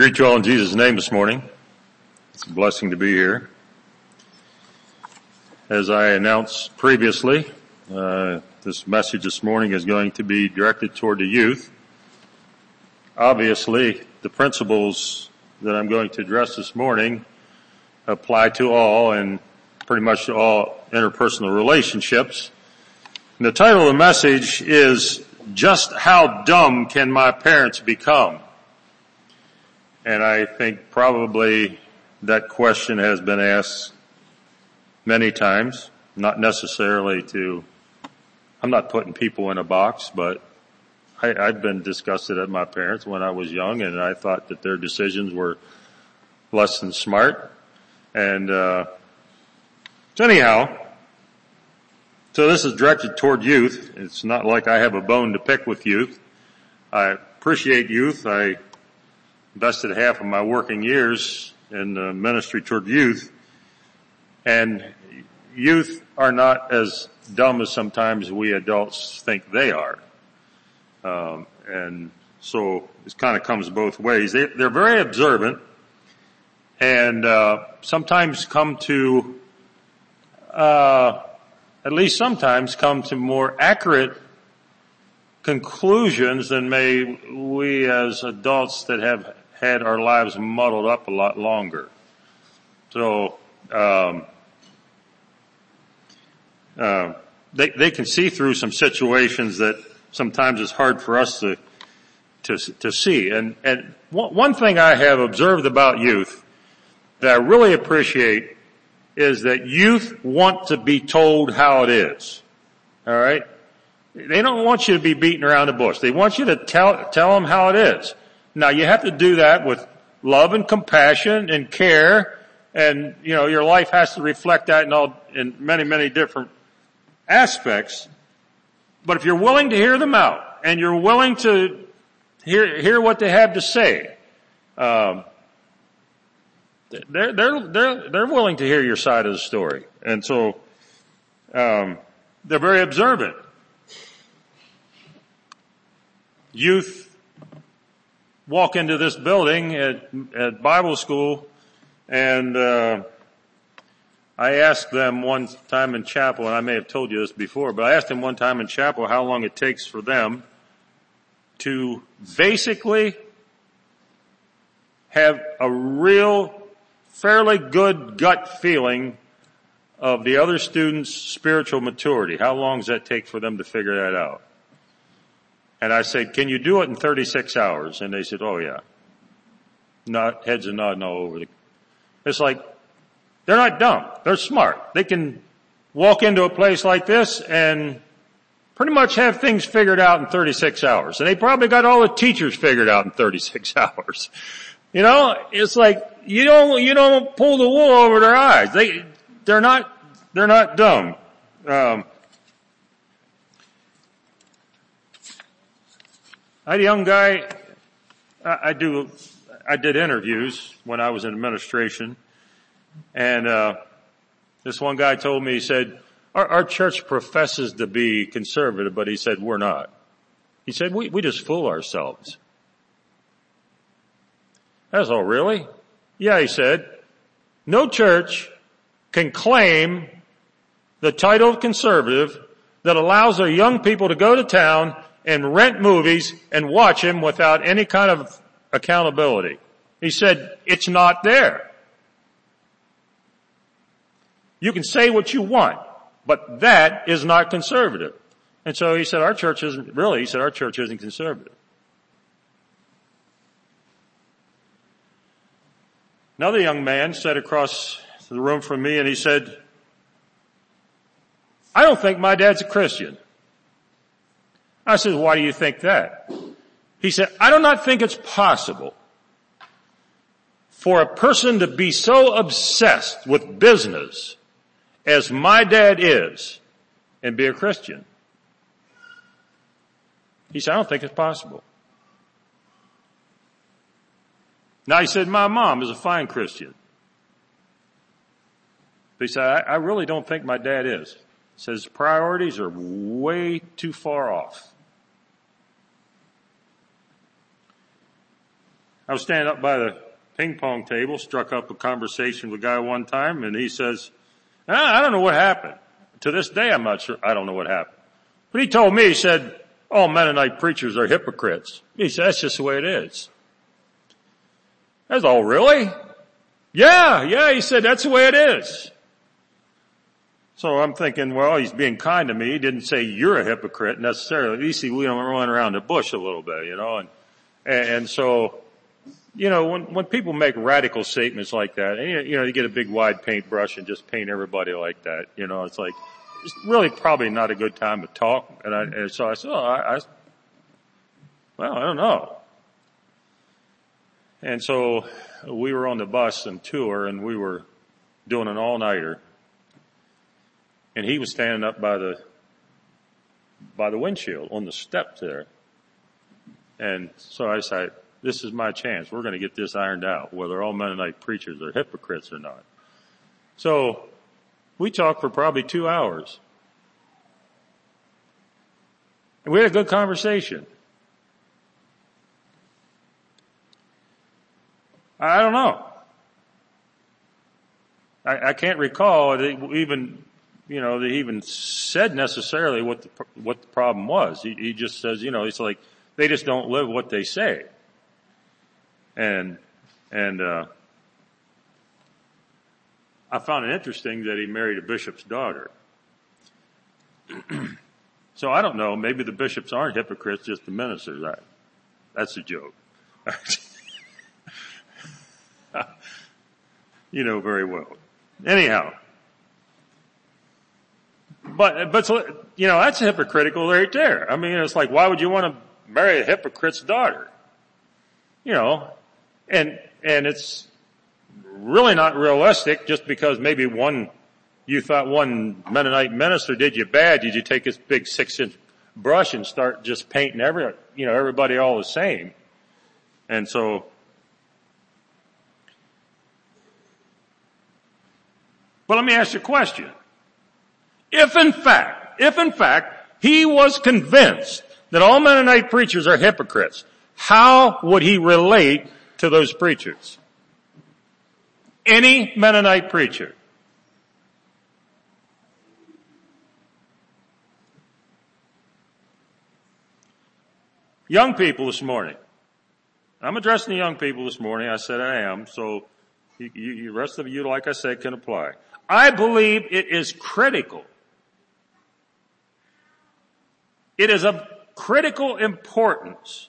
greet you all in Jesus' name this morning. It's a blessing to be here. As I announced previously, uh, this message this morning is going to be directed toward the youth. Obviously, the principles that I'm going to address this morning apply to all and pretty much to all interpersonal relationships. And the title of the message is Just How Dumb Can My Parents Become? And I think probably that question has been asked many times, not necessarily to, I'm not putting people in a box, but I, I've been disgusted at my parents when I was young and I thought that their decisions were less than smart. And, uh, so anyhow, so this is directed toward youth. It's not like I have a bone to pick with youth. I appreciate youth. I invested half of my working years in the ministry toward youth. And youth are not as dumb as sometimes we adults think they are. Um, and so it kind of comes both ways. They, are very observant and uh, sometimes come to, uh, at least sometimes come to more accurate conclusions than may we as adults that have had our lives muddled up a lot longer. So, um, uh, they, they can see through some situations that sometimes it's hard for us to, to, to see. And, and one thing I have observed about youth that I really appreciate is that youth want to be told how it is. Alright? They don't want you to be beating around the bush. They want you to tell, tell them how it is. Now you have to do that with love and compassion and care and, you know, your life has to reflect that in all, in many, many different aspects. But if you're willing to hear them out and you're willing to hear, hear what they have to say, um, they're, they're, they're, they're willing to hear your side of the story. And so, um, they're very observant. Youth walk into this building at, at Bible school and, uh, I asked them one time in chapel, and I may have told you this before, but I asked them one time in chapel how long it takes for them to basically have a real, fairly good gut feeling of the other student's spiritual maturity. How long does that take for them to figure that out? And I said, can you do it in 36 hours? And they said, oh yeah. Not, heads are nodding all over the, it's like, they're not dumb. They're smart. They can walk into a place like this and pretty much have things figured out in 36 hours. And they probably got all the teachers figured out in 36 hours. You know, it's like, you don't, you don't pull the wool over their eyes. They, they're not, they're not dumb. Um, I had a young guy, I, I do, I did interviews when I was in administration and, uh, this one guy told me, he said, our, our, church professes to be conservative, but he said, we're not. He said, we, we just fool ourselves. That's all really? Yeah, he said, no church can claim the title of conservative that allows their young people to go to town and rent movies and watch them without any kind of accountability. He said, it's not there. You can say what you want, but that is not conservative. And so he said, our church isn't, really, he said, our church isn't conservative. Another young man sat across the room from me and he said, I don't think my dad's a Christian. I said, why do you think that? He said, I do not think it's possible for a person to be so obsessed with business as my dad is and be a Christian. He said, I don't think it's possible. Now he said, my mom is a fine Christian. He said, I, I really don't think my dad is. Says priorities are way too far off. I was standing up by the ping pong table, struck up a conversation with a guy one time, and he says, ah, I don't know what happened. To this day, I'm not sure. I don't know what happened. But he told me, he said, all Mennonite preachers are hypocrites. He said, that's just the way it is. That's all really? Yeah, yeah, he said, that's the way it is. So I'm thinking, well, he's being kind to me. He didn't say you're a hypocrite necessarily. At least he, we don't run around the bush a little bit, you know, and, and so, you know, when, when people make radical statements like that, you know, you get a big wide paintbrush and just paint everybody like that, you know, it's like, it's really probably not a good time to talk. And I, and so I said, oh, I, I, well, I don't know. And so we were on the bus and tour and we were doing an all-nighter and he was standing up by the, by the windshield on the steps there. And so I said, this is my chance. We're going to get this ironed out, whether all Mennonite preachers are hypocrites or not. So we talked for probably two hours. And we had a good conversation. I don't know. I, I can't recall even you know, that he even said necessarily what the, what the problem was. He, he just says, you know, it's like, they just don't live what they say. And, and, uh, I found it interesting that he married a bishop's daughter. so I don't know, maybe the bishops aren't hypocrites, just the ministers are. That's a joke. you know very well. Anyhow, but, but, you know, that's hypocritical right there. I mean, it's like, why would you want to marry a hypocrite's daughter? You know, and, and it's really not realistic just because maybe one, you thought one Mennonite minister did you bad, did you take this big six inch brush and start just painting every, you know, everybody all the same. And so, but let me ask you a question. If in fact, if in fact, he was convinced that all Mennonite preachers are hypocrites, how would he relate to those preachers? Any Mennonite preacher. Young people this morning. I'm addressing the young people this morning. I said I am, so you, you, the rest of you, like I said, can apply. I believe it is critical It is of critical importance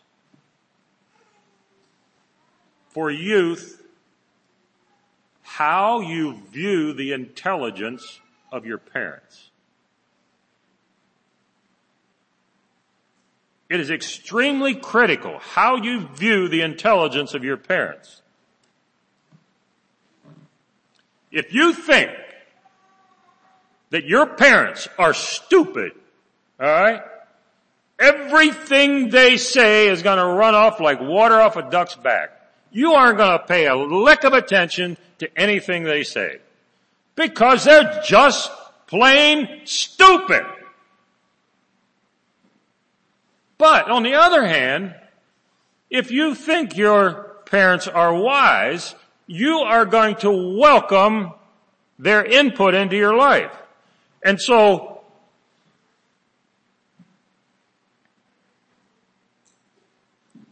for youth how you view the intelligence of your parents. It is extremely critical how you view the intelligence of your parents. If you think that your parents are stupid, alright, Everything they say is going to run off like water off a duck's back. You aren't going to pay a lick of attention to anything they say. Because they're just plain stupid. But on the other hand, if you think your parents are wise, you are going to welcome their input into your life. And so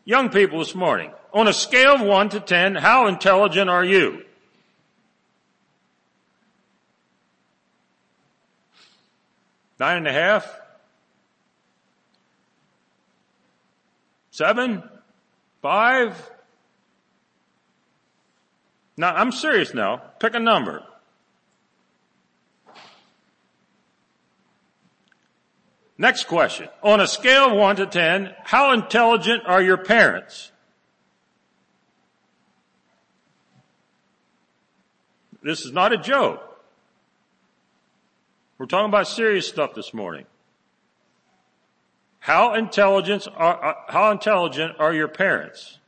Young people this morning, on a scale of 1 to 10, how intelligent are you? Nine and a half? Seven? Five? Now, I'm serious now. Pick a number. Next question. On a scale of 1 to 10, how intelligent are your parents? This is not a joke. We're talking about serious stuff this morning. How intelligent are, uh, how intelligent are your parents?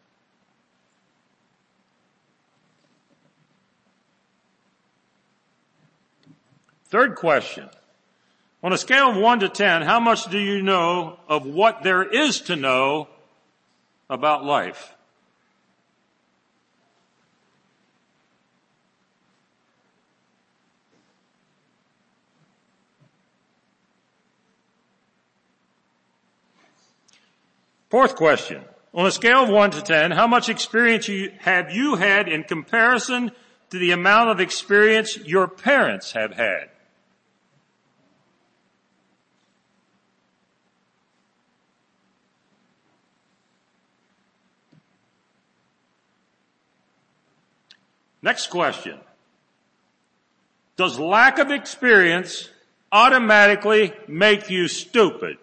Third question. On a scale of 1 to 10, how much do you know of what there is to know about life? Fourth question. On a scale of 1 to 10, how much experience you, have you had in comparison to the amount of experience your parents have had? Next question. Does lack of experience automatically make you stupid?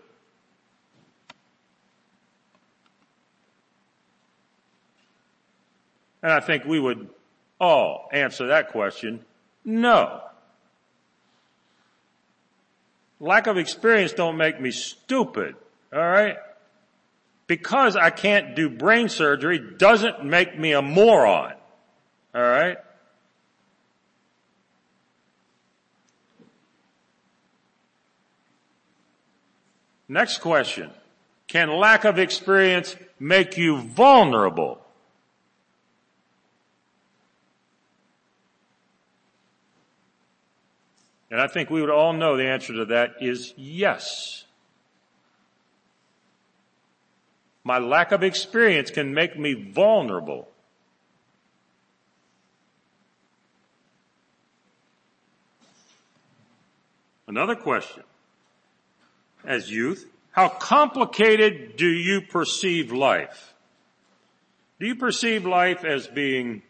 And I think we would all answer that question, no. Lack of experience don't make me stupid, alright? Because I can't do brain surgery doesn't make me a moron, alright? Next question. Can lack of experience make you vulnerable? And I think we would all know the answer to that is yes. My lack of experience can make me vulnerable. Another question. As youth, how complicated do you perceive life? Do you perceive life as being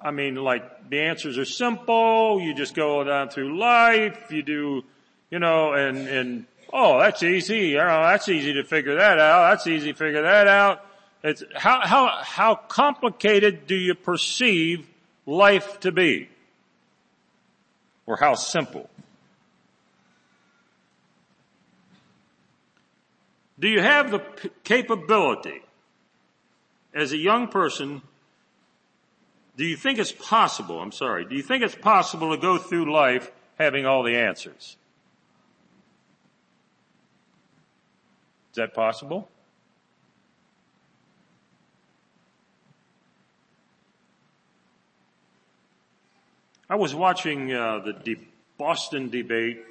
I mean, like the answers are simple. You just go down through life. You do, you know, and, and, oh, that's easy. Know, that's easy to figure that out. That's easy to figure that out. It's how, how, how complicated do you perceive life to be? Or how simple? Do you have the p- capability as a young person do you think it's possible, I'm sorry, do you think it's possible to go through life having all the answers? Is that possible? I was watching uh, the de- Boston debate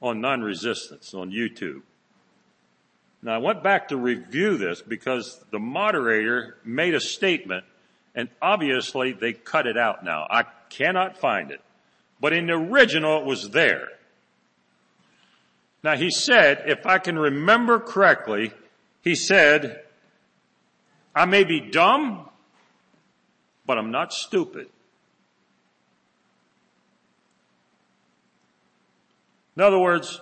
on non-resistance on YouTube. Now I went back to review this because the moderator made a statement and obviously they cut it out now. I cannot find it. But in the original it was there. Now he said, if I can remember correctly, he said, I may be dumb, but I'm not stupid. In other words,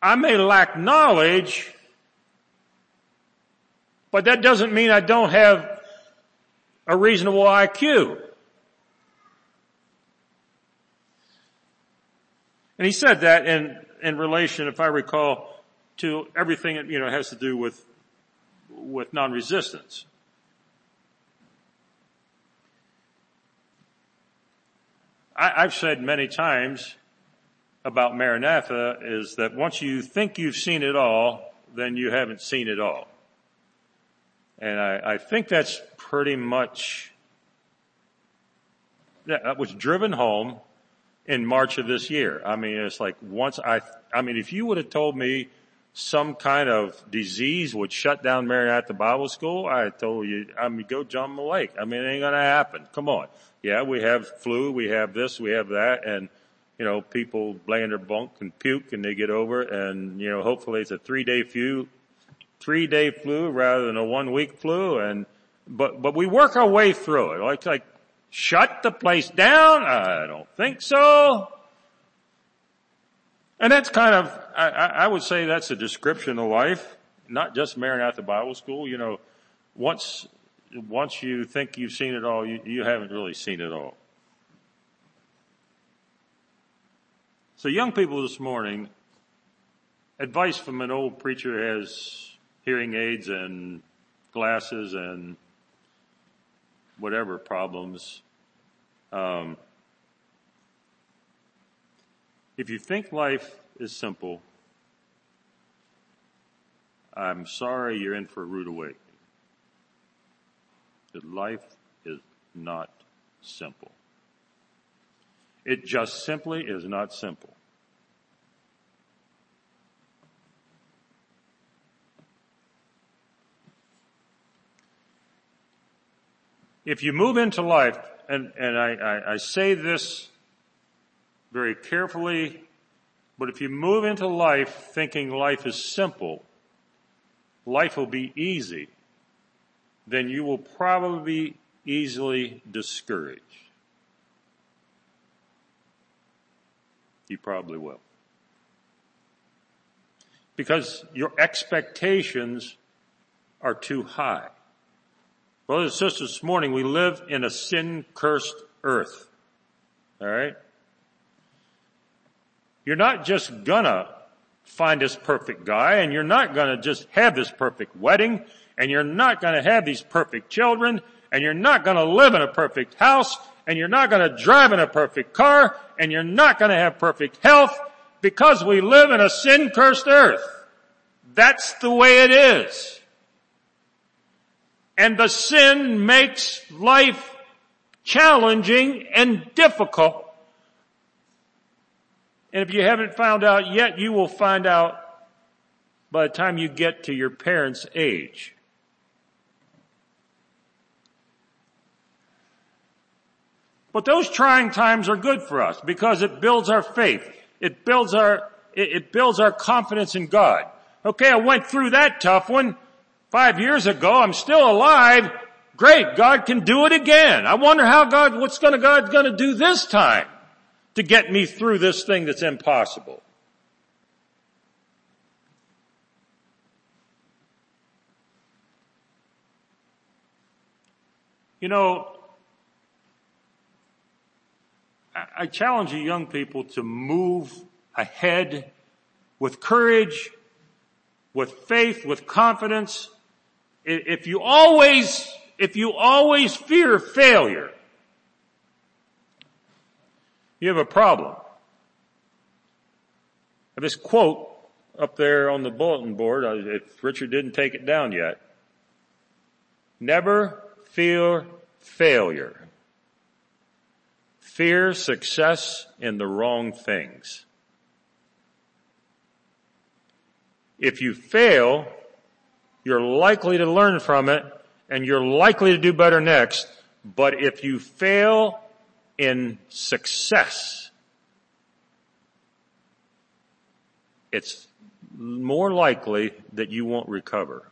I may lack knowledge, but that doesn't mean I don't have a reasonable IQ. And he said that in, in relation, if I recall, to everything that, you know, has to do with, with non-resistance. I, I've said many times about Maranatha is that once you think you've seen it all, then you haven't seen it all. And I, I think that's pretty much, that was driven home in March of this year. I mean, it's like once I, I mean, if you would have told me some kind of disease would shut down Maranatha Bible School, I told you, I mean, go jump in the lake. I mean, it ain't gonna happen. Come on. Yeah, we have flu, we have this, we have that, and you know, people lay in their bunk and puke and they get over it and, you know, hopefully it's a three day flu, three day flu rather than a one week flu and, but, but we work our way through it. Like, like, shut the place down? I don't think so. And that's kind of, I, I would say that's a description of life, not just Maranatha Bible School. You know, once, once you think you've seen it all, you, you haven't really seen it all. So young people this morning, advice from an old preacher who has hearing aids and glasses and whatever problems. Um, if you think life is simple, I'm sorry you're in for a rude awakening. Life is not simple. It just simply is not simple. If you move into life, and, and I, I, I say this very carefully, but if you move into life thinking life is simple, life will be easy, then you will probably be easily discouraged. You probably will. Because your expectations are too high. Brothers and sisters, this morning we live in a sin cursed earth. Alright? You're not just gonna find this perfect guy and you're not gonna just have this perfect wedding and you're not gonna have these perfect children and you're not gonna live in a perfect house and you're not gonna drive in a perfect car and you're not gonna have perfect health because we live in a sin cursed earth. That's the way it is. And the sin makes life challenging and difficult. And if you haven't found out yet, you will find out by the time you get to your parents' age. But those trying times are good for us because it builds our faith. It builds our, it, builds our confidence in God. Okay, I went through that tough one five years ago. I'm still alive. Great. God can do it again. I wonder how God, what's gonna, God's gonna do this time to get me through this thing that's impossible. You know, I challenge you young people to move ahead with courage, with faith, with confidence. If you always, if you always fear failure, you have a problem. I have this quote up there on the bulletin board, if Richard didn't take it down yet. Never fear failure. Fear success in the wrong things. If you fail, you're likely to learn from it and you're likely to do better next. But if you fail in success, it's more likely that you won't recover.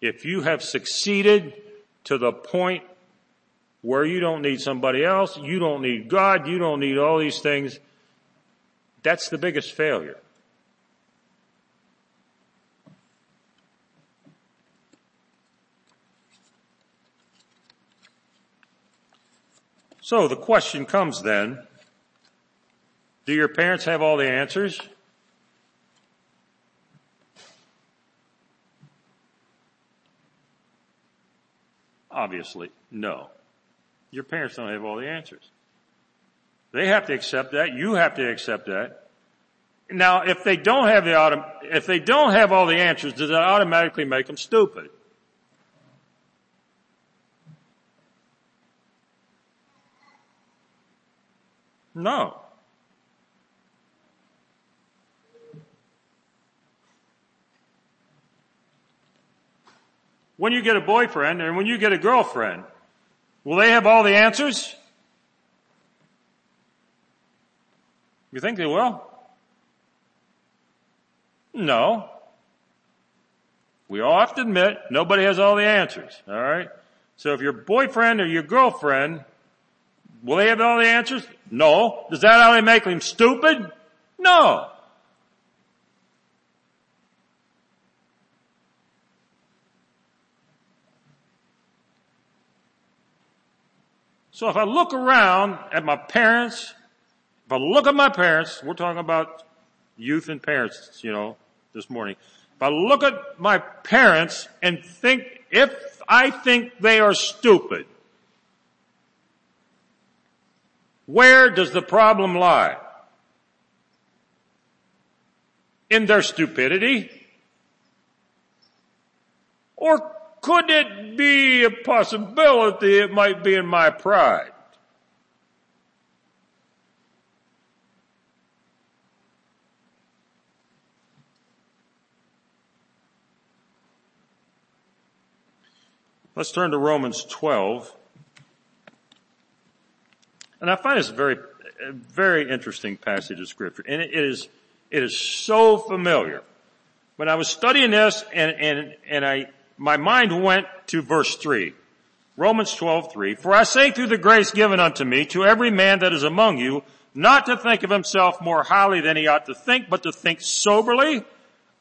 If you have succeeded to the point where you don't need somebody else, you don't need God, you don't need all these things. That's the biggest failure. So the question comes then, do your parents have all the answers? Obviously, no. Your parents don't have all the answers. They have to accept that. You have to accept that. Now, if they don't have the if they don't have all the answers, does that automatically make them stupid? No. When you get a boyfriend and when you get a girlfriend, Will they have all the answers? You think they will? No. We all have to admit nobody has all the answers, alright? So if your boyfriend or your girlfriend, will they have all the answers? No. Does that they make them stupid? No. So if I look around at my parents, if I look at my parents, we're talking about youth and parents, you know, this morning. If I look at my parents and think, if I think they are stupid, where does the problem lie? In their stupidity? Or could it be a possibility it might be in my pride? Let's turn to Romans 12. And I find this a very, a very interesting passage of scripture. And it is, it is so familiar. When I was studying this and, and, and I, my mind went to verse 3. Romans 12, 3. For I say through the grace given unto me to every man that is among you, not to think of himself more highly than he ought to think, but to think soberly,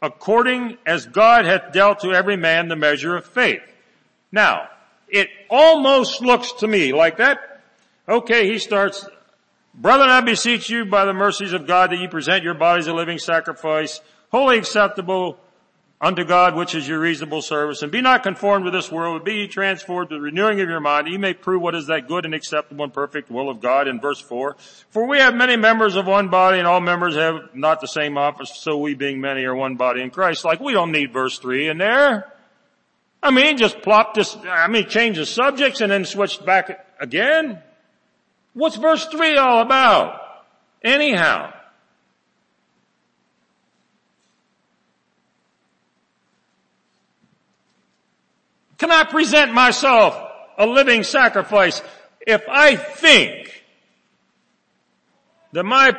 according as God hath dealt to every man the measure of faith. Now, it almost looks to me like that. Okay, he starts, Brethren, I beseech you by the mercies of God that you present your bodies a living sacrifice, holy acceptable unto God, which is your reasonable service. And be not conformed to this world, but be ye transformed to the renewing of your mind, that ye may prove what is that good and acceptable and perfect will of God in verse 4. For we have many members of one body, and all members have not the same office, so we being many are one body in Christ. Like, we don't need verse 3 in there. I mean, just plop this, I mean, change the subjects and then switch back again. What's verse 3 all about? Anyhow. Can I present myself a living sacrifice if I think that my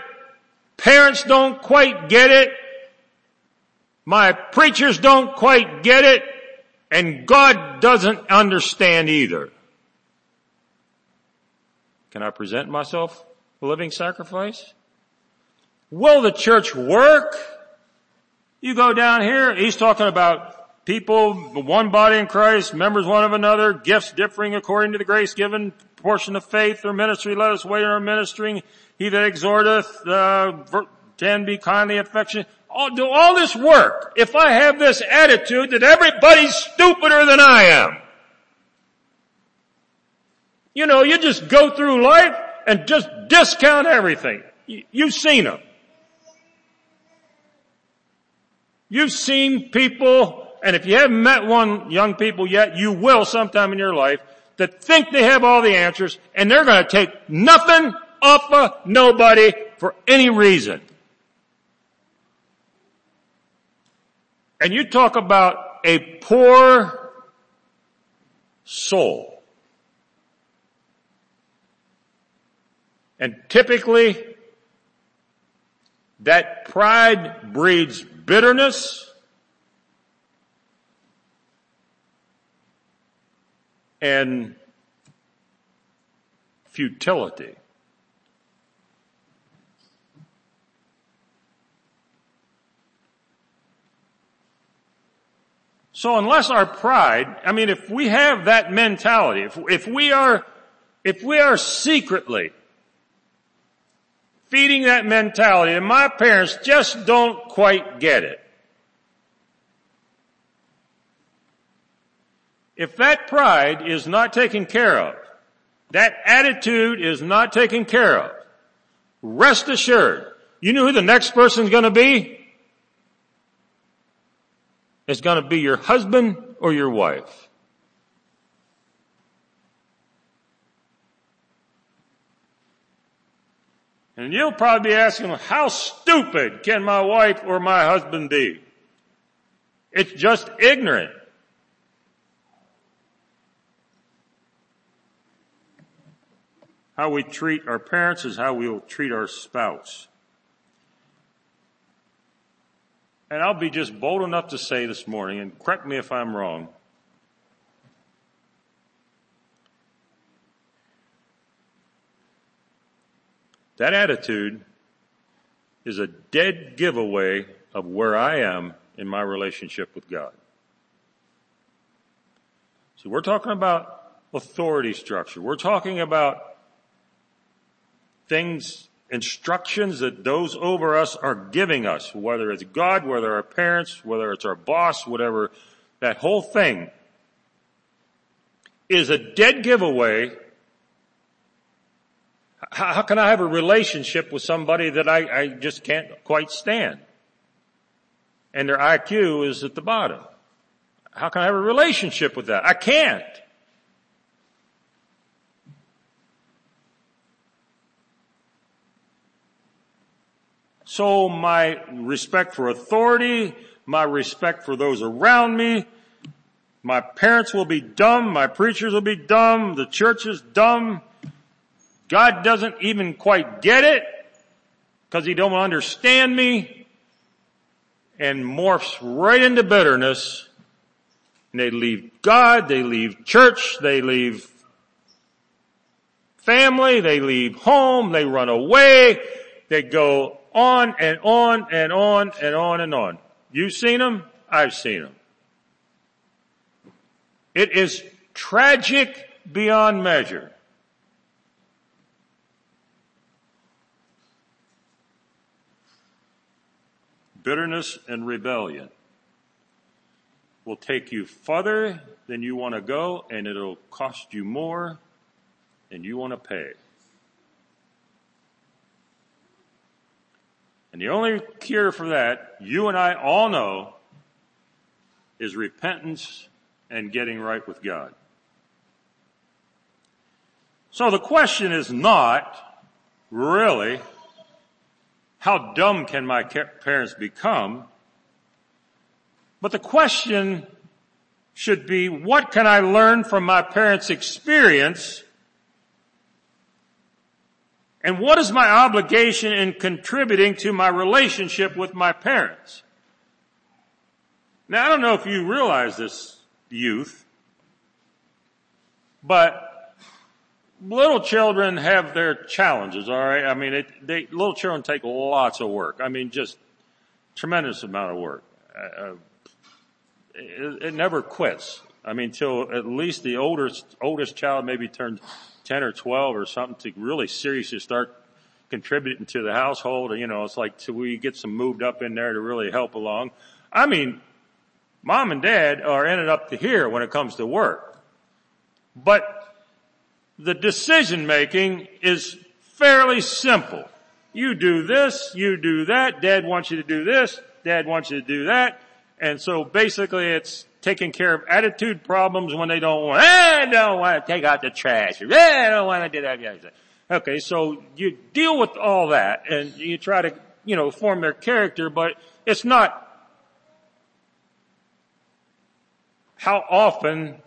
parents don't quite get it, my preachers don't quite get it, and God doesn't understand either? Can I present myself a living sacrifice? Will the church work? You go down here, he's talking about people, one body in Christ, members one of another, gifts differing according to the grace given, portion of faith or ministry, let us wait on our ministering. He that exhorteth, uh, can be kindly affectionate. Do all this work if I have this attitude that everybody's stupider than I am. You know, you just go through life and just discount everything. You've seen them. You've seen people and if you haven't met one young people yet, you will sometime in your life that think they have all the answers and they're going to take nothing off of nobody for any reason. And you talk about a poor soul. And typically, that pride breeds bitterness, and futility. So unless our pride, I mean, if we have that mentality, if, if we are, if we are secretly feeding that mentality and my parents just don't quite get it, If that pride is not taken care of, that attitude is not taken care of, rest assured, you know who the next person's gonna be? It's gonna be your husband or your wife. And you'll probably be asking, how stupid can my wife or my husband be? It's just ignorant. How we treat our parents is how we'll treat our spouse. And I'll be just bold enough to say this morning, and correct me if I'm wrong, that attitude is a dead giveaway of where I am in my relationship with God. So we're talking about authority structure. We're talking about things, instructions that those over us are giving us, whether it's God, whether our parents, whether it's our boss, whatever, that whole thing is a dead giveaway. How, can I have a relationship with somebody that I, I just can't quite stand? And their IQ is at the bottom. How can I have a relationship with that? I can't. So my respect for authority, my respect for those around me My parents will be dumb. My preachers will be dumb. The church is dumb. God doesn't even quite get it because he don't understand me and morphs right into bitterness. And they leave God, they leave church, they leave family, they leave home, they run away, they go on and on and on and on and on. You've seen them? I've seen them. It is tragic beyond measure. Bitterness and rebellion will take you further than you want to go and it'll cost you more than you want to pay. And the only cure for that, you and I all know, is repentance and getting right with God. So the question is not really how dumb can my parents become, but the question should be what can I learn from my parents' experience and what is my obligation in contributing to my relationship with my parents? Now I don't know if you realize this, youth, but little children have their challenges, alright? I mean, it, they, little children take lots of work. I mean, just tremendous amount of work. Uh, uh it, it never quits. I mean, till at least the oldest, oldest child maybe turns 10 or 12 or something to really seriously start contributing to the household. You know, it's like till we get some moved up in there to really help along. I mean, mom and dad are ended up to here when it comes to work. But the decision making is fairly simple. You do this, you do that, dad wants you to do this, dad wants you to do that. And so basically it's taking care of attitude problems when they don't want, eh, I don't want to take out the trash. Eh, I don't want to do that. Okay, so you deal with all that and you try to, you know, form their character, but it's not how often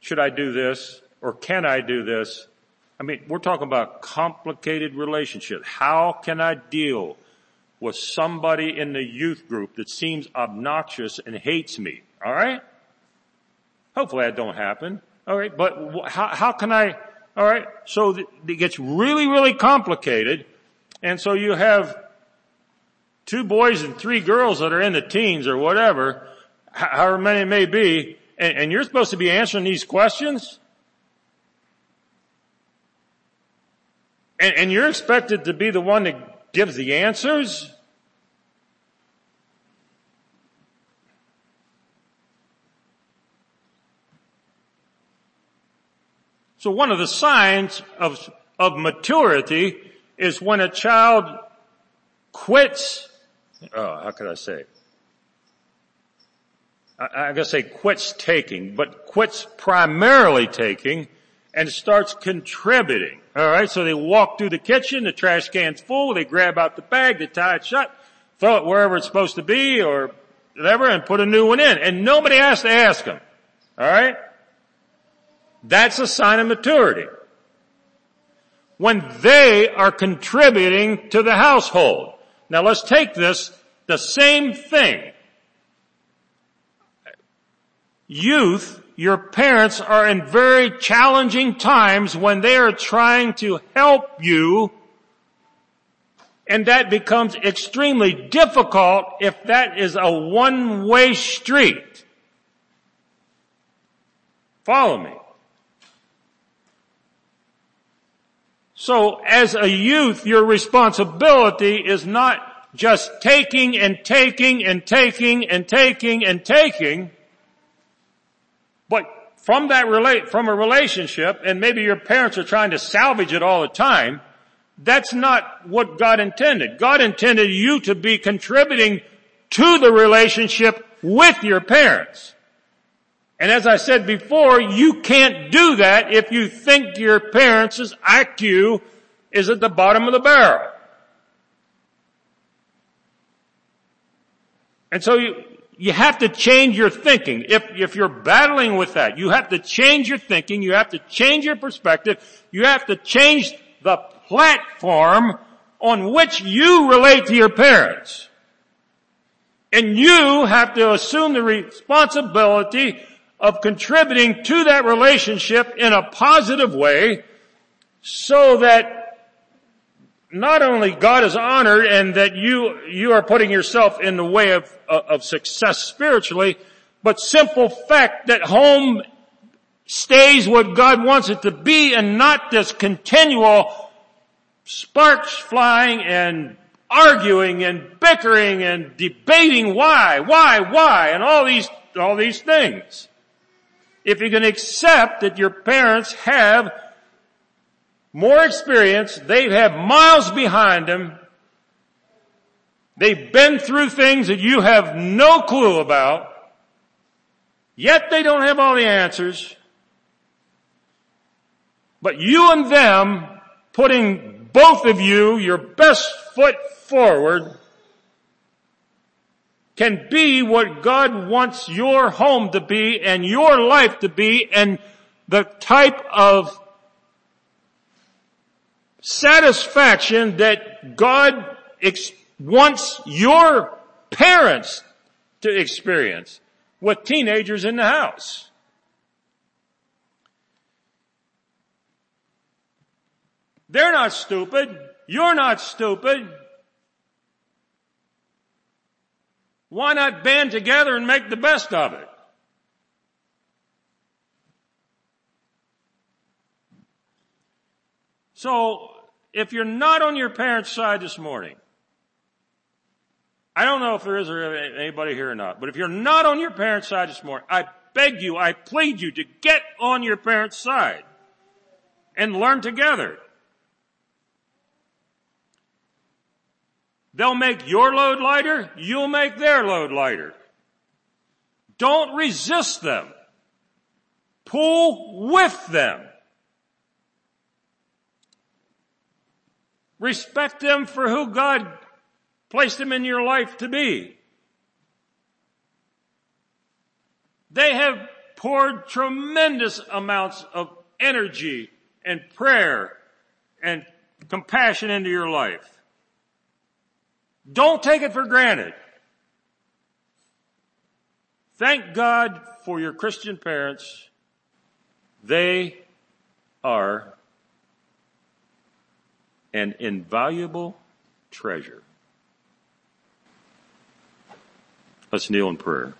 should I do this or can I do this? I mean, we're talking about complicated relationship. How can I deal with somebody in the youth group that seems obnoxious and hates me. All right? Hopefully that don't happen. All right, but how, how can I? All right, so it gets really, really complicated, and so you have two boys and three girls that are in the teens or whatever, however many it may be, and, and you're supposed to be answering these questions. And, and, you're expected to be the one that gives the answers. So one of the signs of, of maturity is when a child quits, oh, how could I say? I, I'm going to say quits taking, but quits primarily taking and starts contributing. Alright, so they walk through the kitchen, the trash can's full, they grab out the bag, they tie it shut, throw it wherever it's supposed to be or whatever and put a new one in. And nobody has to ask them. Alright? That's a sign of maturity. When they are contributing to the household. Now let's take this, the same thing. Youth your parents are in very challenging times when they are trying to help you and that becomes extremely difficult if that is a one-way street. Follow me. So as a youth, your responsibility is not just taking and taking and taking and taking and taking, but from that relate, from a relationship, and maybe your parents are trying to salvage it all the time, that's not what God intended. God intended you to be contributing to the relationship with your parents. And as I said before, you can't do that if you think your parents' IQ is at the bottom of the barrel. And so you, you have to change your thinking. If, if you're battling with that, you have to change your thinking, you have to change your perspective, you have to change the platform on which you relate to your parents. And you have to assume the responsibility of contributing to that relationship in a positive way so that not only God is honored and that you, you are putting yourself in the way of, uh, of success spiritually, but simple fact that home stays what God wants it to be and not this continual sparks flying and arguing and bickering and debating why, why, why, and all these, all these things. If you can accept that your parents have more experience. They have miles behind them. They've been through things that you have no clue about. Yet they don't have all the answers. But you and them putting both of you your best foot forward can be what God wants your home to be and your life to be and the type of satisfaction that God ex- wants your parents to experience with teenagers in the house. They're not stupid. You're not stupid. Why not band together and make the best of it? So, if you're not on your parents' side this morning, I don't know if there is anybody here or not, but if you're not on your parents' side this morning, I beg you, I plead you to get on your parents' side and learn together. They'll make your load lighter, you'll make their load lighter. Don't resist them. Pull with them. Respect them for who God placed them in your life to be. They have poured tremendous amounts of energy and prayer and compassion into your life. Don't take it for granted. Thank God for your Christian parents. They are an invaluable treasure. Let's kneel in prayer.